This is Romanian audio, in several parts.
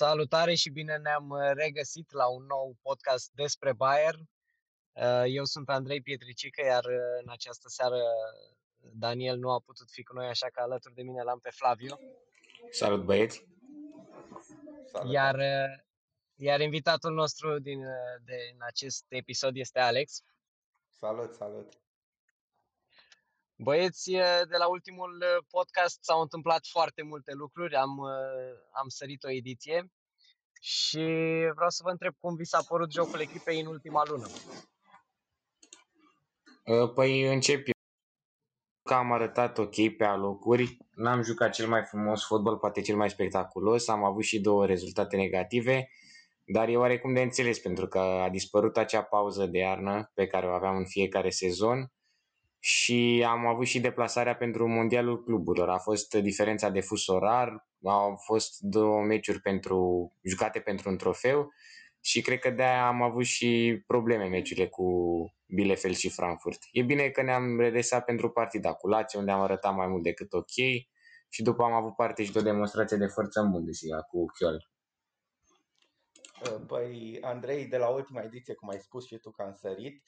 Salutare și bine ne-am uh, regăsit la un nou podcast despre Bayern. Uh, eu sunt Andrei Pietricică, iar uh, în această seară Daniel nu a putut fi cu noi, așa că alături de mine l-am pe Flaviu. Salut băieți! Salut. Iar, iar invitatul nostru din, din acest episod este Alex. Salut, salut! Băieți, de la ultimul podcast s-au întâmplat foarte multe lucruri, am, am sărit o ediție și vreau să vă întreb cum vi s-a părut jocul echipei în ultima lună. Păi încep eu. Că am arătat ok pe alocuri, n-am jucat cel mai frumos fotbal, poate cel mai spectaculos, am avut și două rezultate negative, dar e oarecum de înțeles pentru că a dispărut acea pauză de iarnă pe care o aveam în fiecare sezon și am avut și deplasarea pentru Mondialul Cluburilor. A fost diferența de fus orar, au fost două meciuri pentru, jucate pentru un trofeu și cred că de-aia am avut și probleme meciurile cu Bielefeld și Frankfurt. E bine că ne-am redesat pentru partida cu Lazio, unde am arătat mai mult decât ok și după am avut parte și de o demonstrație de forță în Bundesliga cu Köln. Păi, Andrei, de la ultima ediție, cum ai spus și tu că am sărit,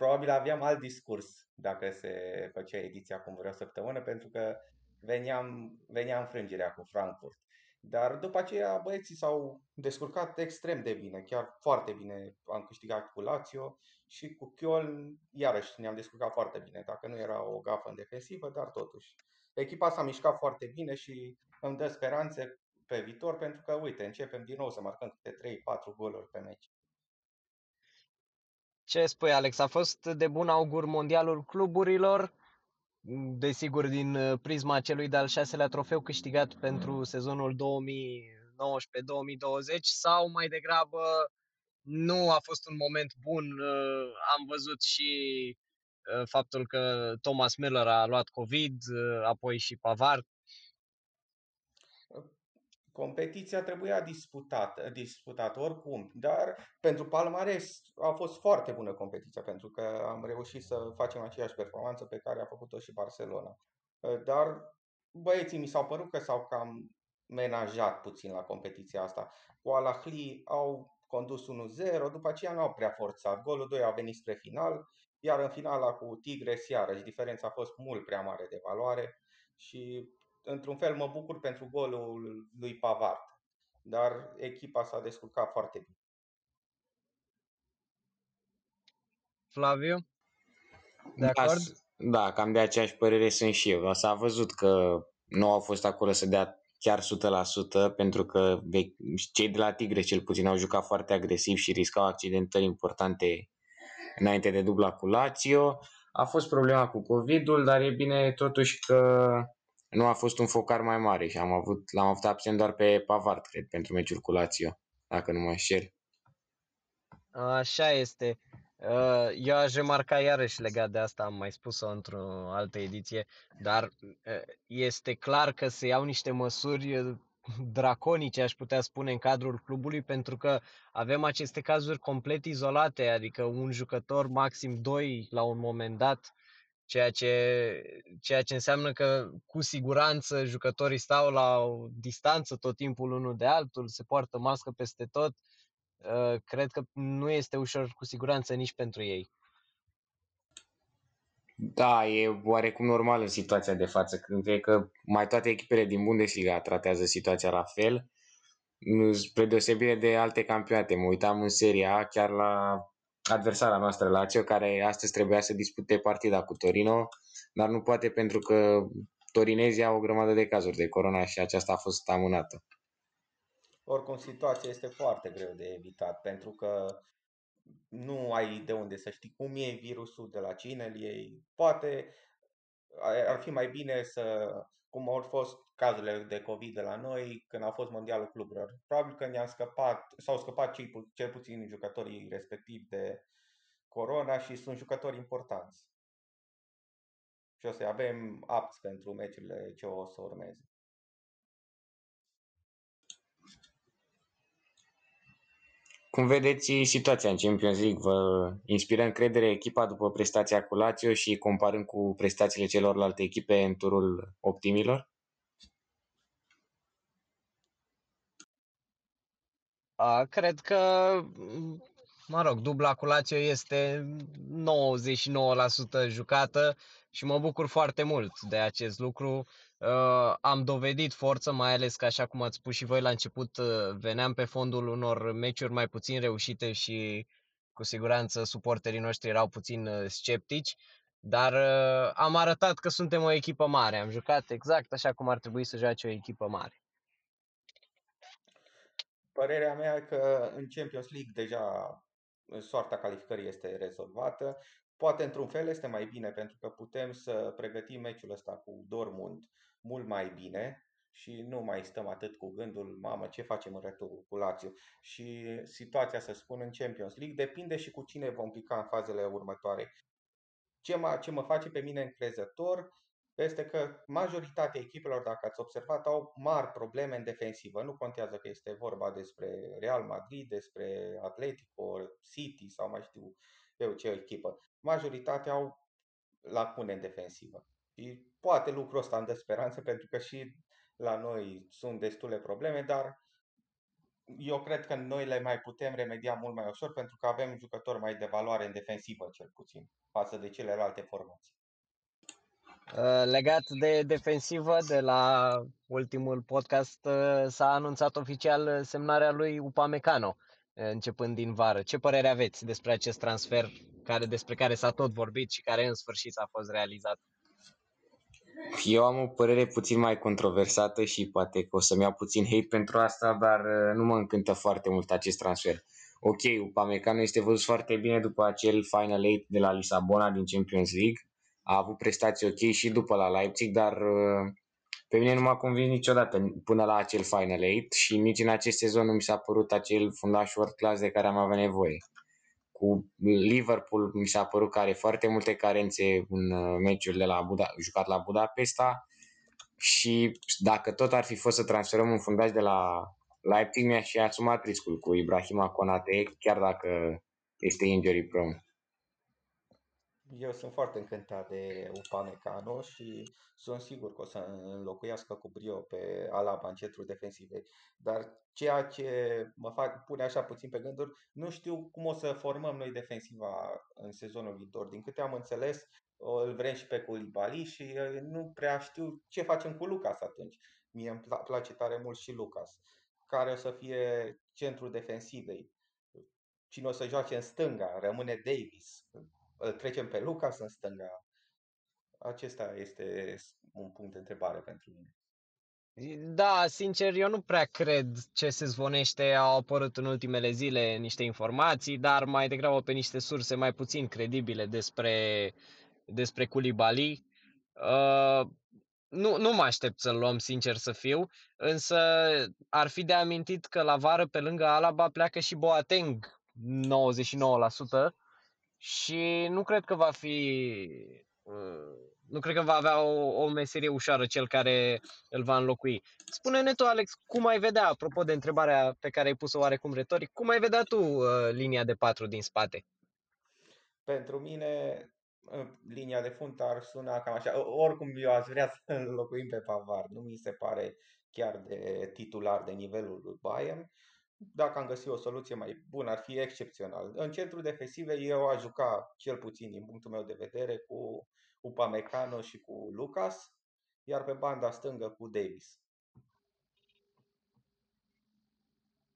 probabil aveam alt discurs dacă se făcea ediția acum vreo săptămână, pentru că veneam, venea înfrângerea cu Frankfurt. Dar după aceea băieții s-au descurcat extrem de bine, chiar foarte bine. Am câștigat cu Lazio și cu Köln, iarăși ne-am descurcat foarte bine, dacă nu era o gafă în defensivă, dar totuși. Echipa s-a mișcat foarte bine și îmi dă speranțe pe viitor pentru că, uite, începem din nou să marcăm câte 3-4 goluri pe meci. Ce spui, Alex? A fost de bun augur mondialul cluburilor, desigur din uh, prisma celui de-al șaselea trofeu câștigat pentru sezonul 2019-2020 sau mai degrabă nu a fost un moment bun. Uh, am văzut și uh, faptul că Thomas Müller a luat COVID, apoi și Pavard competiția trebuia disputată, disputată oricum, dar pentru Palmares a fost foarte bună competiția pentru că am reușit să facem aceeași performanță pe care a făcut-o și Barcelona. Dar băieții mi s-au părut că s-au cam menajat puțin la competiția asta. Cu Alahli au condus 1-0, după aceea nu au prea forțat. Golul 2 a venit spre final, iar în finala cu Tigres, iarăși, diferența a fost mult prea mare de valoare și într-un fel mă bucur pentru golul lui Pavard, dar echipa s-a descurcat foarte bine. Flaviu? De da, acord? Da, cam de aceeași părere sunt și eu. S-a văzut că nu au fost acolo să dea chiar 100% pentru că cei de la Tigre cel puțin au jucat foarte agresiv și riscau accidentări importante înainte de dubla cu Lazio. A fost problema cu COVID-ul, dar e bine totuși că nu a fost un focar mai mare și am avut, l-am avut absent doar pe Pavard, cred, pentru meciul cu Lazio, dacă nu mă înșel. Așa este. Uh, eu aș remarca iarăși legat de asta, am mai spus-o într-o altă ediție, dar uh, este clar că se iau niște măsuri uh, draconice, aș putea spune, în cadrul clubului, pentru că avem aceste cazuri complet izolate, adică un jucător, maxim doi la un moment dat, ceea ce, ceea ce înseamnă că cu siguranță jucătorii stau la o distanță tot timpul unul de altul, se poartă mască peste tot. Uh, cred că nu este ușor cu siguranță nici pentru ei. Da, e oarecum normal în situația de față, când cred că mai toate echipele din Bundesliga tratează situația la fel, spre deosebire de alte campionate. Mă uitam în Seria A chiar la adversara noastră Lazio, care astăzi trebuia să dispute partida cu Torino, dar nu poate pentru că torinezii au o grămadă de cazuri de corona și aceasta a fost amânată. Oricum, situația este foarte greu de evitat, pentru că nu ai de unde să știi cum e virusul, de la cine îl iei. Poate ar fi mai bine să, cum au fost cazurile de COVID de la noi, când a fost mondialul cluburilor. Probabil că ne-am scăpat, s-au scăpat cei, cel puțin jucătorii respectivi de corona și sunt jucători importanți. Și o să avem apți pentru meciurile ce o să urmeze. Cum vedeți situația în Champions League? Vă inspiră încredere echipa după prestația cu Lazio și comparând cu prestațiile celorlalte echipe în turul optimilor? A, cred că, m, mă rog, dubla cu Lazio este 99% jucată și mă bucur foarte mult de acest lucru. Uh, am dovedit forță, mai ales că, așa cum ați spus și voi la început, uh, veneam pe fondul unor meciuri mai puțin reușite și cu siguranță suporterii noștri erau puțin uh, sceptici, dar uh, am arătat că suntem o echipă mare. Am jucat exact așa cum ar trebui să joace o echipă mare. Părerea mea e că în Champions League deja soarta calificării este rezolvată. Poate într-un fel este mai bine pentru că putem să pregătim meciul ăsta cu Dortmund mult mai bine și nu mai stăm atât cu gândul, mamă, ce facem în returul cu Lazio. Și situația, să spun, în Champions League depinde și cu cine vom pica în fazele următoare. Ce mă, ce mă face pe mine încrezător este că majoritatea echipelor, dacă ați observat, au mari probleme în defensivă. Nu contează că este vorba despre Real Madrid, despre Atletico, City sau mai știu eu ce echipă. Majoritatea au lacune în defensivă. Și poate lucrul ăsta îmi dă speranță pentru că și la noi sunt destule probleme, dar eu cred că noi le mai putem remedia mult mai ușor pentru că avem jucători mai de valoare în defensivă, cel puțin, față de celelalte formații. Uh, legat de defensivă, de la ultimul podcast uh, s-a anunțat oficial semnarea lui Upamecano uh, începând din vară. Ce părere aveți despre acest transfer care, despre care s-a tot vorbit și care în sfârșit a fost realizat? Eu am o părere puțin mai controversată și poate că o să-mi iau puțin hate pentru asta, dar nu mă încântă foarte mult acest transfer. Ok, Upamecano este văzut foarte bine după acel Final 8 de la Lisabona din Champions League, a avut prestații ok și după la Leipzig, dar uh, pe mine nu m-a convins niciodată până la acel Final 8 și nici în acest sezon nu mi s-a părut acel fundaș world class de care am avea nevoie. Cu Liverpool mi s-a părut că are foarte multe carențe în uh, meciurile la Buda, jucat la Budapesta și dacă tot ar fi fost să transferăm un fundaș de la Leipzig, mi-aș fi asumat riscul cu Ibrahima Konate, chiar dacă este injury prone. Eu sunt foarte încântat de Upamecano și sunt sigur că o să înlocuiască cu brio pe Alaba în centrul defensivei. Dar ceea ce mă fac, pune așa puțin pe gânduri, nu știu cum o să formăm noi defensiva în sezonul viitor. Din câte am înțeles, îl vrem și pe Koulibaly și nu prea știu ce facem cu Lucas atunci. Mie îmi place tare mult și Lucas, care o să fie centrul defensivei. Cine o să joace în stânga? Rămâne Davis îl trecem pe Lucas în stânga? Acesta este un punct de întrebare pentru mine. Da, sincer, eu nu prea cred ce se zvonește. Au apărut în ultimele zile niște informații, dar mai degrabă pe niște surse mai puțin credibile despre, despre Koulibaly. Uh, nu, nu mă aștept să-l luăm, sincer să fiu, însă ar fi de amintit că la vară, pe lângă Alaba, pleacă și Boateng 99%, și nu cred că va fi uh, nu cred că va avea o, o meserie ușoară cel care îl va înlocui. Spune-ne tu, Alex, cum ai vedea, apropo de întrebarea pe care ai pus-o oarecum retoric, cum ai vedea tu uh, linia de patru din spate? Pentru mine, uh, linia de fund ar suna cam așa. Oricum, eu aș vrea să înlocuim pe Pavar. Nu mi se pare chiar de titular de nivelul lui Bayern dacă am găsit o soluție mai bună, ar fi excepțional. În centrul defensive eu aș juca, cel puțin din punctul meu de vedere, cu Upamecano și cu Lucas, iar pe banda stângă cu Davis.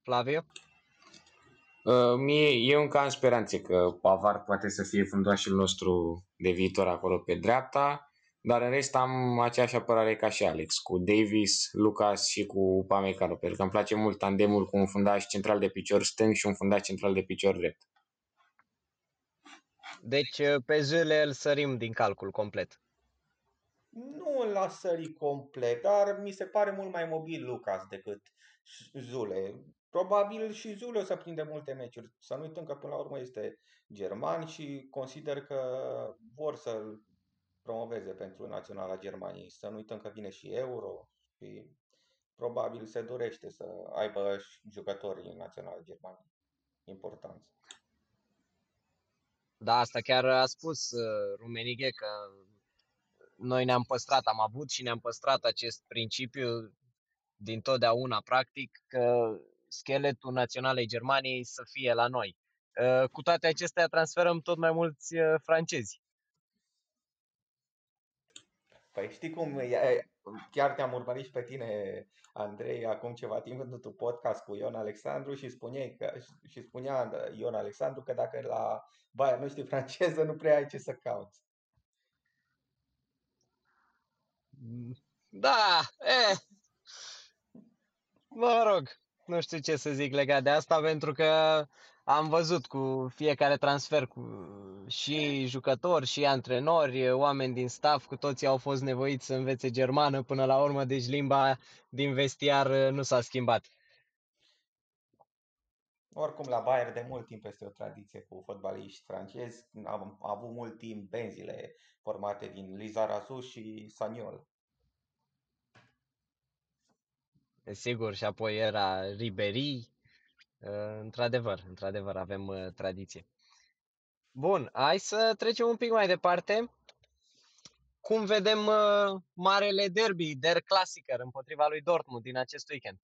Flavio? Uh, mie, eu încă am speranțe că Pavar poate să fie fundașul nostru de viitor acolo pe dreapta. Dar în rest am aceeași apărare ca și Alex, cu Davis, Lucas și cu Pamecano, pentru că îmi place mult tandemul cu un fundaș central de picior stâng și un fundaș central de picior drept. Deci pe Zule îl sărim din calcul complet. Nu îl las sări complet, dar mi se pare mult mai mobil Lucas decât Zule. Probabil și Zule o să prinde multe meciuri. Să nu uităm că până la urmă este german și consider că vor să-l promoveze pentru Naționala Germaniei. Să nu uităm că vine și Euro și probabil se dorește să aibă jucătorii în Naționala Germaniei importanți. Da, asta chiar a spus uh, Rumenighe că noi ne-am păstrat, am avut și ne-am păstrat acest principiu din totdeauna, practic, că scheletul naționalei Germaniei să fie la noi. Uh, cu toate acestea transferăm tot mai mulți uh, francezi. Păi știi cum, e- chiar te-am urmărit și pe tine, Andrei, acum ceva timp într-un podcast cu Ion Alexandru și, spuneai că, și spunea Ion Alexandru că dacă la Bayern nu știi franceză, nu prea ai ce să cauți. Da, e, mă rog, nu știu ce să zic legat de asta, pentru că am văzut cu fiecare transfer cu și jucători și antrenori, oameni din staff, cu toții au fost nevoiți să învețe germană până la urmă, deci limba din vestiar uh, nu s-a schimbat. Oricum, la Bayern de mult timp este o tradiție cu fotbaliști francezi. Am avut mult timp benzile formate din Lizarazu și Saniol. Sigur, și apoi era Ribery. Uh, Într-adevăr, într-adevăr, avem uh, tradiție. Bun, hai să trecem un pic mai departe. Cum vedem uh, marele derby, Der Klassiker, împotriva lui Dortmund din acest weekend?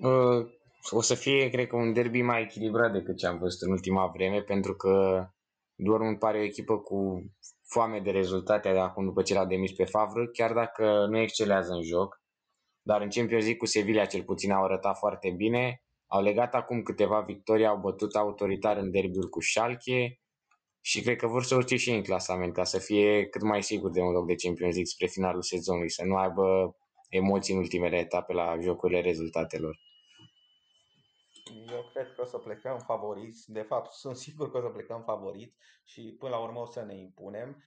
Uh, o să fie, cred că, un derby mai echilibrat decât ce am văzut în ultima vreme, pentru că Dortmund pare o echipă cu foame de rezultate de acum după ce l-a demis pe Favre, chiar dacă nu excelează în joc. Dar în Champions League cu Sevilla cel puțin au arătat foarte bine. Au legat acum câteva victorii, au bătut autoritar în derbiul cu Schalke și cred că vor să urce și ei în clasament ca să fie cât mai sigur de un loc de Champions League spre finalul sezonului, să nu aibă emoții în ultimele etape la jocurile rezultatelor. Eu cred că o să plecăm favoriți. De fapt, sunt sigur că o să plecăm favoriți și până la urmă o să ne impunem.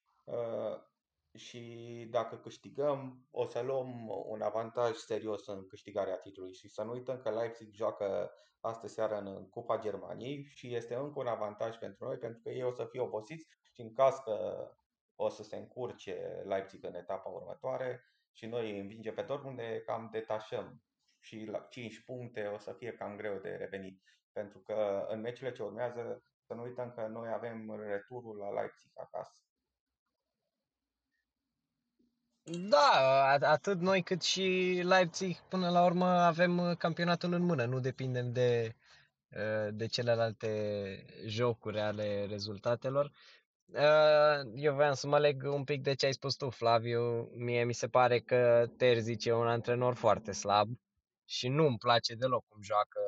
Uh, și dacă câștigăm, o să luăm un avantaj serios în câștigarea titlului. Și să nu uităm că Leipzig joacă astă seară în Cupa Germaniei și este încă un avantaj pentru noi, pentru că ei o să fie obosiți și în caz că o să se încurce Leipzig în etapa următoare și noi îi învinge pe Dortmund, ne cam detașăm și la 5 puncte o să fie cam greu de revenit. Pentru că în meciurile ce urmează, să nu uităm că noi avem returul la Leipzig acasă. Da, a- atât noi cât și Leipzig, până la urmă avem uh, campionatul în mână, nu depindem de, uh, de celelalte jocuri ale rezultatelor. Uh, Eu voiam să mă leg un pic de ce ai spus tu, Flaviu. Mie mi se pare că Terzic e un antrenor foarte slab și nu îmi place deloc cum joacă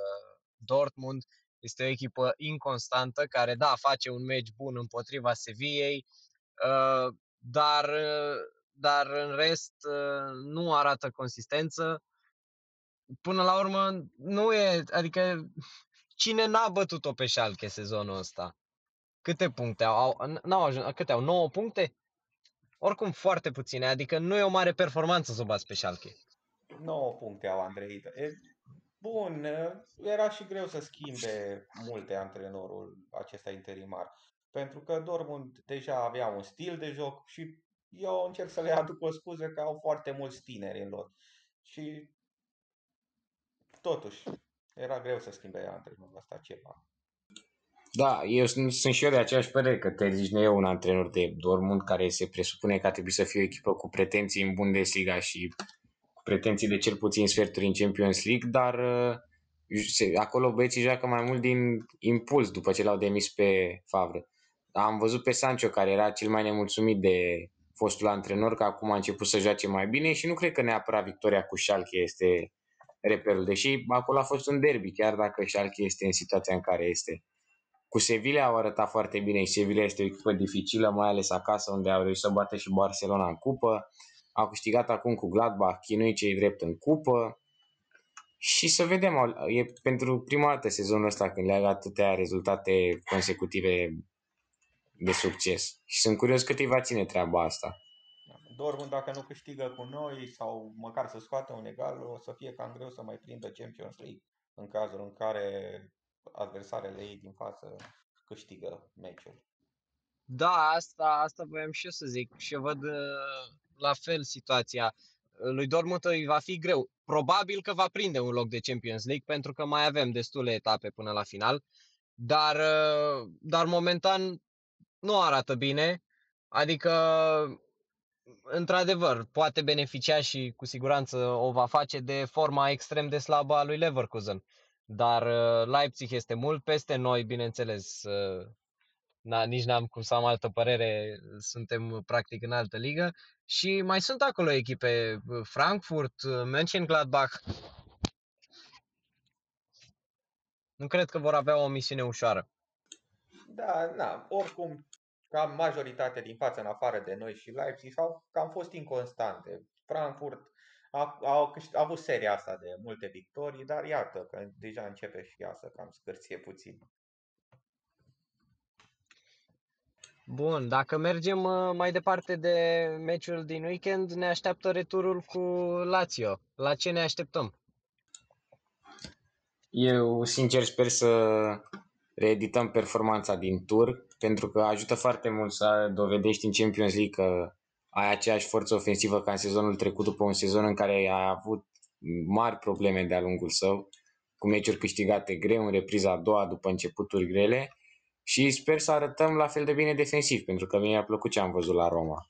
Dortmund. Este o echipă inconstantă care, da, face un meci bun împotriva Sevillei, uh, dar, uh, dar în rest uh, nu arată consistență. Până la urmă, nu e, adică cine n-a bătut-o pe Schalke sezonul ăsta? Câte puncte au? au n- n-au ajuns, câte au? 9 puncte? Oricum foarte puține, adică nu e o mare performanță să o bați pe Schalke. 9 puncte au Andrei. E, bun, era și greu să schimbe multe antrenorul acesta interimar. Pentru că Dortmund deja avea un stil de joc și eu încerc să le aduc o scuză că au foarte mulți tineri în lor. Și totuși, era greu să schimbe antrenorul ăsta ceva. Da, eu sunt, sunt și eu de aceeași părere că Terzic nu e un antrenor de Dortmund care se presupune că ar trebui să fie o echipă cu pretenții în Bundesliga și cu pretenții de cel puțin sferturi în Champions League, dar uh, se- acolo băieții joacă mai mult din impuls după ce l-au demis pe Favre. Am văzut pe Sancho care era cel mai nemulțumit de fostul antrenor că acum a început să joace mai bine și nu cred că neapărat victoria cu Schalke este reperul, deși acolo a fost un derby, chiar dacă Schalke este în situația în care este. Cu Sevilla au arătat foarte bine și Sevilla este o echipă dificilă, mai ales acasă unde au reușit să bată și Barcelona în cupă. Au câștigat acum cu Gladbach, chinui cei drept în cupă. Și să vedem, au- e pentru prima dată sezonul ăsta când leagă atâtea rezultate consecutive de succes. Și sunt curios cât îi va ține treaba asta. Dortmund dacă nu câștigă cu noi sau măcar să scoată un egal, o să fie cam greu să mai prindă Champions League în cazul în care adversarele ei din față câștigă meciul. Da, asta, asta voiam și eu să zic. Și eu văd uh, la fel situația. Lui Dortmund îi va fi greu. Probabil că va prinde un loc de Champions League pentru că mai avem destule etape până la final. Dar, uh, dar momentan nu arată bine. Adică într-adevăr, poate beneficia și cu siguranță o va face de forma extrem de slabă a lui Leverkusen. Dar uh, Leipzig este mult peste noi, bineînțeles. Uh, na, nici n-am cum să am altă părere, suntem practic în altă ligă. Și mai sunt acolo echipe, Frankfurt, Mönchengladbach. Nu cred că vor avea o misiune ușoară. Da, da, oricum, cam majoritatea din față, în afară de noi și Leipzig, au cam fost inconstante. Frankfurt a, a, a avut seria asta de multe victorii, dar iată că deja începe și ea să cam scârție puțin. Bun, dacă mergem uh, mai departe de meciul din weekend, ne așteaptă returul cu Lazio. La ce ne așteptăm? Eu, sincer, sper să reedităm performanța din tur, pentru că ajută foarte mult să dovedești în Champions League că ai aceeași forță ofensivă ca în sezonul trecut, după un sezon în care ai avut mari probleme de-a lungul său, cu meciuri câștigate greu în repriza a doua după începuturi grele și sper să arătăm la fel de bine defensiv, pentru că mi-a plăcut ce am văzut la Roma.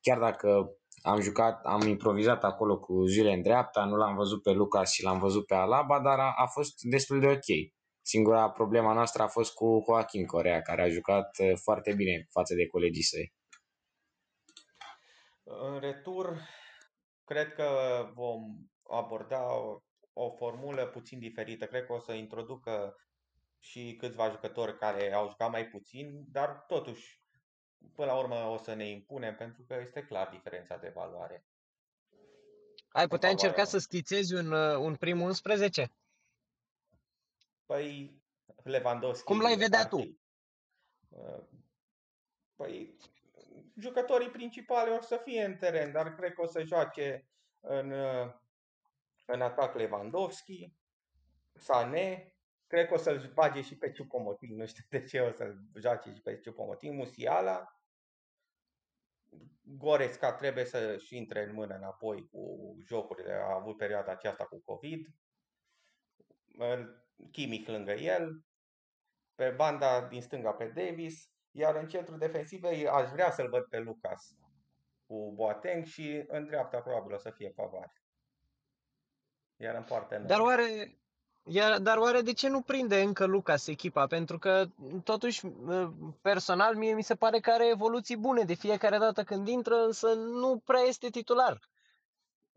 Chiar dacă am jucat, am improvizat acolo cu zile în dreapta, nu l-am văzut pe Lucas și l-am văzut pe Alaba, dar a, a fost destul de ok. Singura problema noastră a fost cu Joaquin Corea, care a jucat uh, foarte bine față de colegii săi. În retur, cred că vom aborda o, o formulă puțin diferită. Cred că o să introducă și câțiva jucători care au jucat mai puțin, dar totuși, până la urmă o să ne impunem pentru că este clar diferența de valoare. Ai putea încerca să schițezi un, uh, un prim 11? Păi, Lewandowski... Cum l-ai vedea tu? Uh, păi, jucătorii principali o să fie în teren, dar cred că o să joace în, uh, în atac Lewandowski, Sané, Cred că o să-l bage și pe Ciupomoting, nu știu de ce o să-l joace și pe Ciupomoting, Musiala. Goresca trebuie să-și intre în mână înapoi cu jocurile, a avut perioada aceasta cu COVID. Kimmich lângă el, pe banda din stânga pe Davis, iar în centru defensiv aș vrea să-l văd pe Lucas cu Boateng și în dreapta probabil o să fie Pavar. Iar în partea Dar oare iar, dar oare de ce nu prinde încă Lucas echipa? Pentru că, totuși, personal, mie mi se pare că are evoluții bune de fiecare dată când intră, însă nu prea este titular.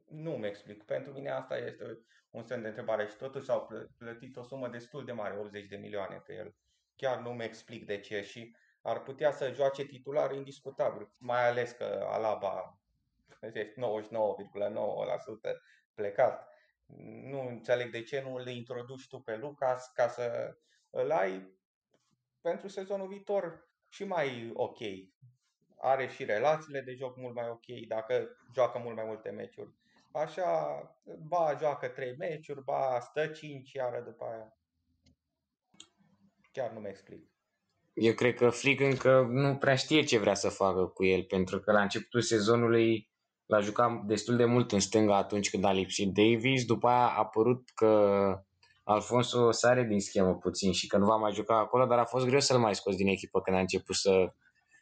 Nu-mi explic. Pentru mine asta este un semn de întrebare și totuși au plătit o sumă destul de mare, 80 de milioane pe el. Chiar nu-mi explic de ce și ar putea să joace titular indiscutabil, mai ales că Alaba este 99,9% plecat nu înțeleg de ce nu le introduci tu pe Lucas ca să îl ai pentru sezonul viitor și mai ok. Are și relațiile de joc mult mai ok dacă joacă mult mai multe meciuri. Așa, ba joacă 3 meciuri, ba stă 5 iară după aia. Chiar nu mi explic. Eu cred că Flick încă nu prea știe ce vrea să facă cu el, pentru că la începutul sezonului L-a jucat destul de mult în stânga atunci când a lipsit Davis, după aia a apărut că Alfonso sare din schemă puțin și că nu va mai juca acolo, dar a fost greu să-l mai scos din echipă când a început să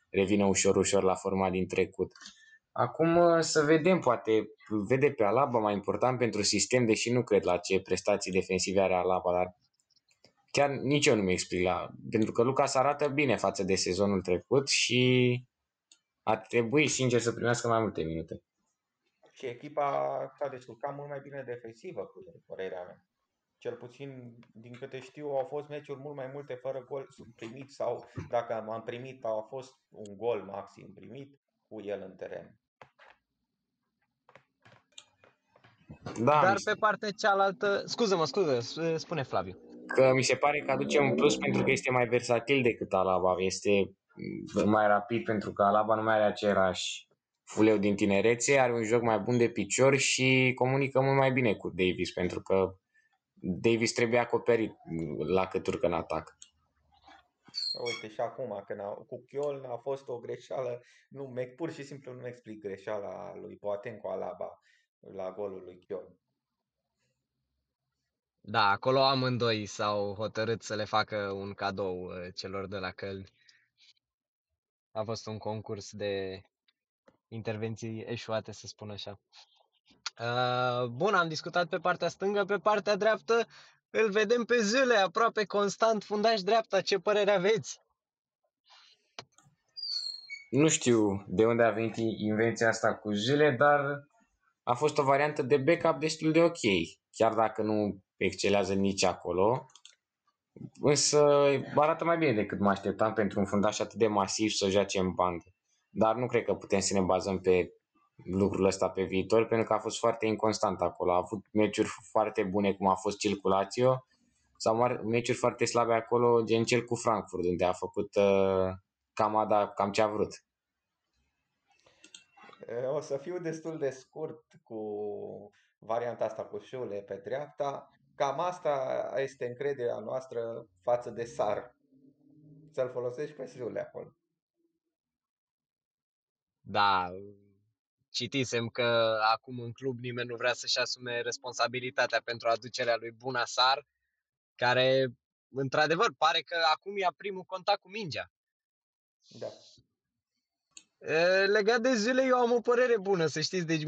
revină ușor, ușor la forma din trecut. Acum uh, să vedem, poate vede pe Alaba mai important pentru sistem, deși nu cred la ce prestații defensive are Alaba, dar chiar nici eu nu mi explic la... Pentru că Lucas arată bine față de sezonul trecut și ar trebui, sincer, să primească mai multe minute și echipa s-a descurcat mult mai bine defensivă, cu părerea mea. Cel puțin, din câte știu, au fost meciuri mult mai multe fără gol primit sau dacă am primit, a fost un gol maxim primit cu el în teren. Da, Dar pe partea cealaltă, scuză-mă, scuză, spune Flaviu. Că mi se pare că aduce un plus pentru că este mai versatil decât Alaba, este mai rapid pentru că Alaba nu mai are același fuleu din tinerețe, are un joc mai bun de picior și comunică mult mai bine cu Davis, pentru că Davis trebuie acoperit la cât urcă în atac. Uite și acum, când a, cu Chiol a fost o greșeală, nu, pur și simplu nu explic greșeala lui Boateng cu Alaba la golul lui Chiol. Da, acolo amândoi s-au hotărât să le facă un cadou uh, celor de la Călni. A fost un concurs de intervenții eșuate, să spun așa. Uh, bun, am discutat pe partea stângă, pe partea dreaptă îl vedem pe Zule, aproape constant fundaș dreapta. Ce părere aveți? Nu știu de unde a venit invenția asta cu Zule, dar a fost o variantă de backup destul de ok, chiar dacă nu excelează nici acolo. Însă arată mai bine decât mă așteptam pentru un fundaș atât de masiv să joace în bandă. Dar nu cred că putem să ne bazăm pe lucrul ăsta pe viitor, pentru că a fost foarte inconstant acolo. A avut meciuri foarte bune, cum a fost Circulatio, sau meciuri foarte slabe acolo, gen cel cu Frankfurt, unde a făcut uh, cam, ada, cam ce a vrut. O să fiu destul de scurt cu varianta asta cu șule pe dreapta. Cam asta este încrederea noastră față de Sar. Să-l folosești pe șule acolo. Da, citisem că acum în club nimeni nu vrea să-și asume responsabilitatea pentru aducerea lui Bunasar, care într-adevăr pare că acum ia primul contact cu mingea. Da. Legat de zile, eu am o părere bună, să știți. Deci,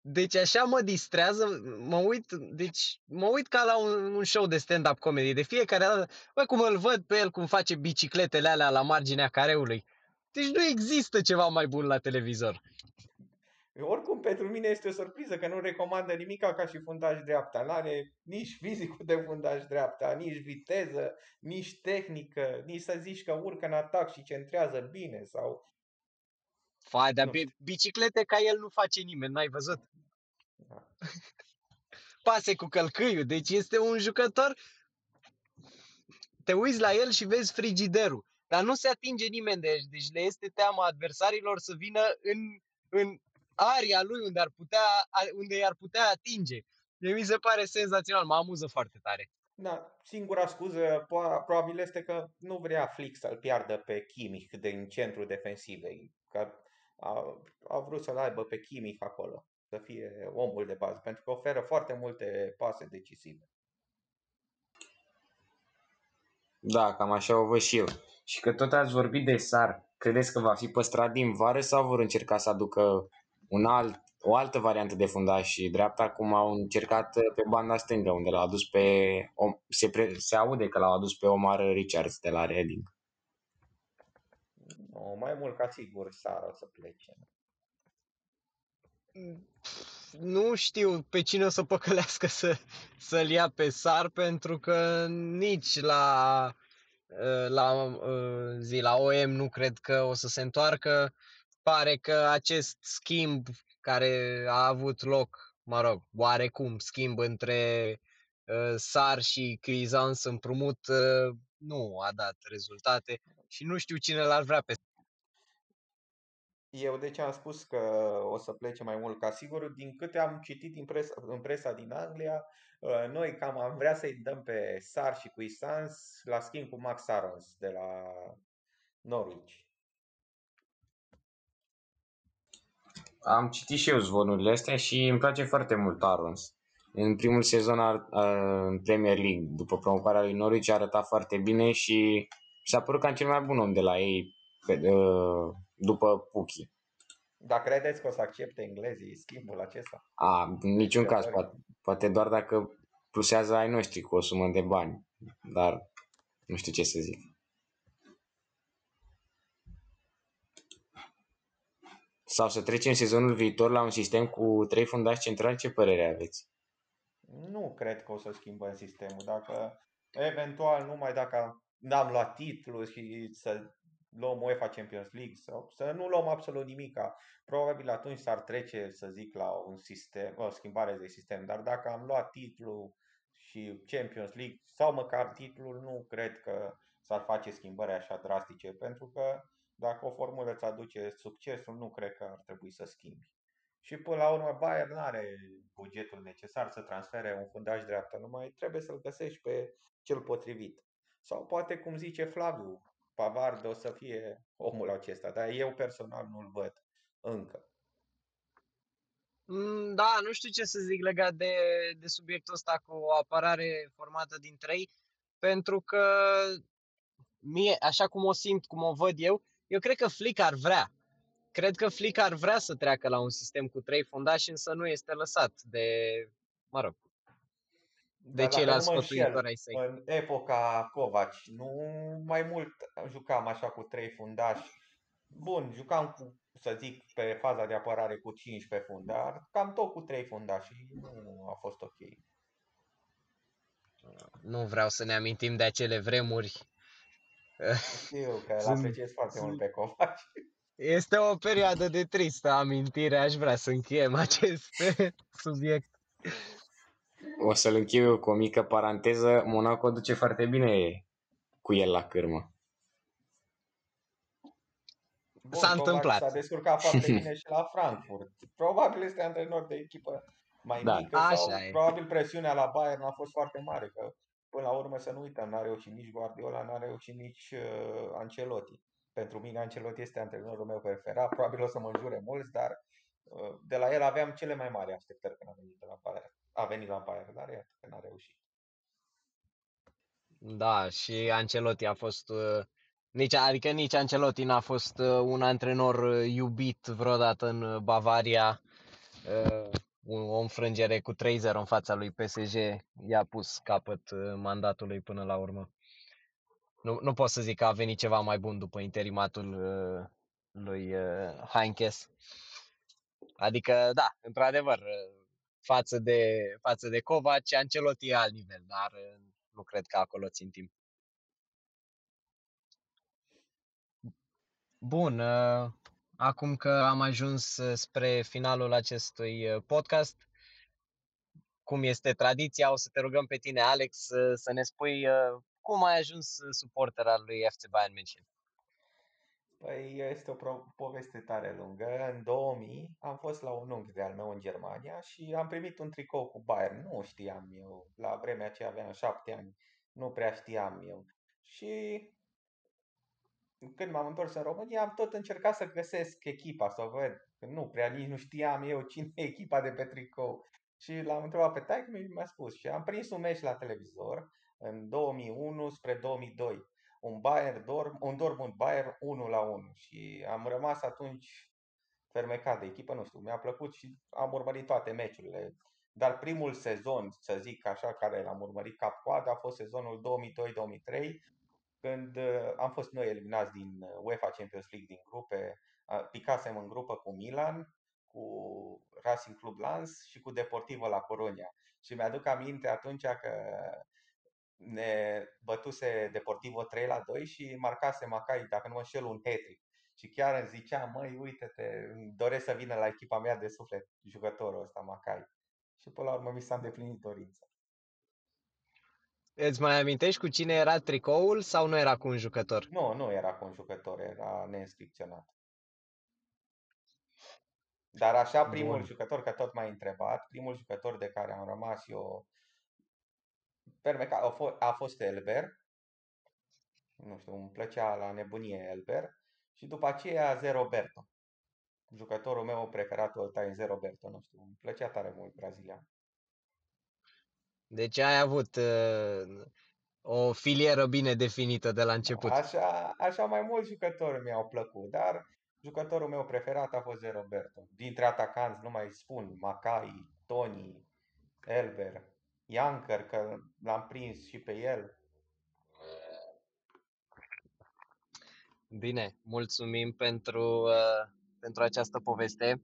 deci așa mă distrează, mă uit, deci mă uit ca la un, un show de stand-up comedy. De fiecare dată, bă, cum îl văd pe el, cum face bicicletele alea la marginea careului. Deci nu există ceva mai bun la televizor. Oricum, pentru mine este o surpriză că nu recomandă nimic ca și fundaș dreapta. Nu are nici fizicul de fundaș dreapta, nici viteză, nici tehnică, nici să zici că urcă în atac și centrează bine sau... Fai, dar biciclete ca el nu face nimeni, n-ai văzut? Da. Pase cu călcâiul, deci este un jucător... Te uiți la el și vezi frigiderul, dar nu se atinge nimeni de aici, deci le este teama adversarilor să vină în, în aria lui unde ar putea, unde i-ar putea atinge. Mie mi se pare senzațional, mă amuză foarte tare. Da, singura scuză probabil este că nu vrea Flick să-l piardă pe Kimmich din centrul defensivei, că a, a vrut să-l aibă pe Kimmich acolo, să fie omul de bază, pentru că oferă foarte multe pase decisive. Da, cam așa o văd și eu. Și că tot ați vorbit de Sar, credeți că va fi păstrat din vară sau vor încerca să aducă un alt, o altă variantă de fundaș și dreapta, cum au încercat uh, pe banda stângă, unde l-au adus pe, se, pre, se aude că l-au adus pe Omar Richards de la Reading. No, mai mult ca sigur Sara o să plece. Nu știu pe cine o să păcălească să, să-l ia pe Sar, pentru că nici la, uh, la uh, zi, la OM nu cred că o să se întoarcă. Pare că acest schimb care a avut loc, mă rog, oarecum schimb între uh, Sar și Crizans împrumut uh, nu a dat rezultate și nu știu cine l-ar vrea pe eu de ce am spus că o să plece mai mult ca sigur, din câte am citit în presa, în presa din Anglia, uh, noi cam am vrea să-i dăm pe Sar și cu Isans la schimb cu Max Arons de la Norwich. am citit și eu zvonurile astea și îmi place foarte mult Arons. În primul sezon ar, în Premier League, după promovarea lui Norwich, a arătat foarte bine și s-a părut cam cel mai bun om de la ei pe, după Puki. Dar credeți că o să accepte englezii schimbul acesta? A, în niciun caz, poate, poate doar dacă plusează ai noștri cu o sumă de bani, dar nu știu ce să zic. Sau să trecem sezonul viitor la un sistem cu trei fundași centrali, ce părere aveți? Nu cred că o să schimbăm sistemul. Dacă eventual numai dacă n-am luat titlul și să luăm UEFA Champions League sau să nu luăm absolut nimica. Probabil atunci s-ar trece, să zic, la un sistem, o schimbare de sistem. Dar dacă am luat titlul și Champions League sau măcar titlul, nu cred că s-ar face schimbări așa drastice, pentru că dacă o formulă îți aduce succesul, nu cred că ar trebui să schimbi. Și până la urmă Bayern nu are bugetul necesar să transfere un fundaș dreaptă, numai trebuie să-l găsești pe cel potrivit. Sau poate, cum zice Flaviu, Pavard o să fie omul acesta, dar eu personal nu-l văd încă. Mm, da, nu știu ce să zic legat de, de subiectul ăsta cu o apărare formată din trei, pentru că mie, așa cum o simt, cum o văd eu, eu cred că Flick ar vrea. cred că Flick ar vrea să treacă la un sistem cu trei fundași, însă nu este lăsat de, mă rog, de Dar dacă ceilalți nu mă înșel, sfătuitori ai săi. în epoca Covaci, nu mai mult jucam așa cu trei fundași. Bun, jucam cu, să zic, pe faza de apărare cu 5 pe fund, dar cam tot cu trei fundași și nu a fost ok. Nu vreau să ne amintim de acele vremuri. Știu că îl Sunt- apreciez foarte mult sunt- pe Covaci. Este o perioadă de tristă amintire, aș vrea să încheiem acest subiect. O să-l închei eu cu o mică paranteză. Monaco duce foarte bine cu el la cârmă. Bun, S-a Kovac întâmplat. S-a descurcat foarte bine și la Frankfurt. Probabil este antrenor de echipă mai Da. mică Așa sau e. probabil presiunea la Bayern a fost foarte mare, că până la urmă să nu uităm, n-a reușit nici Guardiola, n-a reușit nici uh, Ancelotti. Pentru mine Ancelotti este antrenorul meu preferat, probabil o să mă înjure mulți, dar uh, de la el aveam cele mai mari așteptări când a venit de la Bayern. A venit la Bayern, dar iată că n-a reușit. Da, și Ancelotti a fost uh, nici, adică nici Ancelotti n-a fost uh, un antrenor uh, iubit vreodată în uh, Bavaria. Uh, o o înfrângere cu 3-0 în fața lui PSG i-a pus capăt uh, mandatului până la urmă. Nu, nu pot să zic că a venit ceva mai bun după interimatul uh, lui uh, Heinkes. Adică, da, într-adevăr, uh, față de, față de Kovac, Ancelotti e alt nivel, dar uh, nu cred că acolo țin timp. Bun, uh, acum că am ajuns uh, spre finalul acestui uh, podcast, cum este tradiția, o să te rugăm pe tine, Alex, să, să ne spui uh, cum ai ajuns uh, suporter al lui FC Bayern München. Păi este o pro- poveste tare lungă. În 2000 am fost la un unchi de al meu în Germania și am primit un tricou cu Bayern. Nu știam eu. La vremea aceea aveam șapte ani. Nu prea știam eu. Și când m-am întors în România, am tot încercat să găsesc echipa, să o văd. Că nu prea nici nu știam eu cine e echipa de pe tricou. Și l-am întrebat pe taică și mi-a spus. Și am prins un meci la televizor în 2001 spre 2002 un Bayern Dorm, un Dortmund Bayern 1 la 1 și am rămas atunci fermecat de echipă, nu știu, mi-a plăcut și am urmărit toate meciurile. Dar primul sezon, să zic așa, care l-am urmărit cap-coadă a fost sezonul 2002-2003, când uh, am fost noi eliminați din uh, UEFA Champions League din grupe, uh, picasem în grupă cu Milan, cu Racing Club Lens și cu Deportivo La Coruña. Și mi-aduc aminte atunci că ne bătuse Deportivo 3 la 2 și marcase Macai, dacă nu mă înșel, un hat Și chiar îmi zicea, măi, uite-te, îmi doresc să vină la echipa mea de suflet jucătorul ăsta, Macai. Și până la urmă mi s-a îndeplinit dorința. Îți mai amintești cu cine era tricoul sau nu era cu un jucător? Nu, nu era cu un jucător, era neînscripționat. Dar așa primul Bun. jucător, că tot m-ai întrebat, primul jucător de care am rămas eu fermecat a fost, a fost Elber. Nu știu, îmi plăcea la nebunie Elber. Și după aceea Zeroberto. Jucătorul meu preferat all time, Zeroberto, nu știu, îmi plăcea tare mult brazilian. Deci ai avut uh, o filieră bine definită de la început. Așa, așa mai mulți jucători mi-au plăcut, dar jucătorul meu preferat a fost Zeroberto. Dintre atacanți nu mai spun, Macai, Toni, Elber, Janker, că l-am prins și pe el. Bine, mulțumim pentru, uh, pentru această poveste.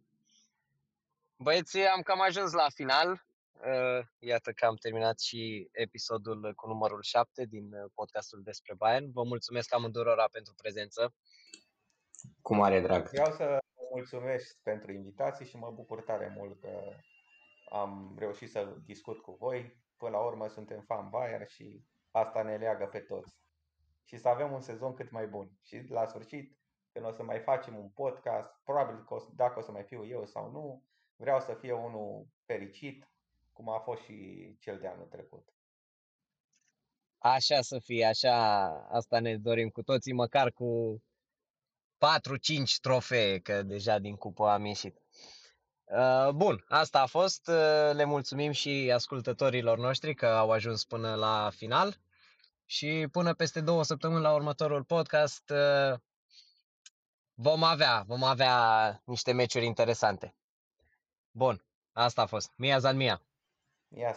Băieții, am cam ajuns la final. Uh, iată că am terminat și episodul cu numărul 7 din uh, podcastul despre Bayern. Vă mulțumesc amândurora pentru prezență. Cu mare drag. Vreau să vă mulțumesc pentru invitații și mă bucur tare mult că am reușit să discut cu voi. Până la urmă suntem fan Bayern și asta ne leagă pe toți. Și să avem un sezon cât mai bun. Și la sfârșit, când o să mai facem un podcast, probabil că o să- dacă o să mai fiu eu sau nu, vreau să fie unul fericit, cum a fost și cel de anul trecut. Așa să fie, așa, asta ne dorim cu toții, măcar cu 4-5 trofee, că deja din cupă am ieșit. Uh, Bun, asta a fost. Uh, Le mulțumim și ascultătorilor noștri că au ajuns până la final și până peste două săptămâni la următorul podcast. uh, vom avea, vom avea niște meciuri interesante. Bun, asta a fost. Mia Zan Mia. Ia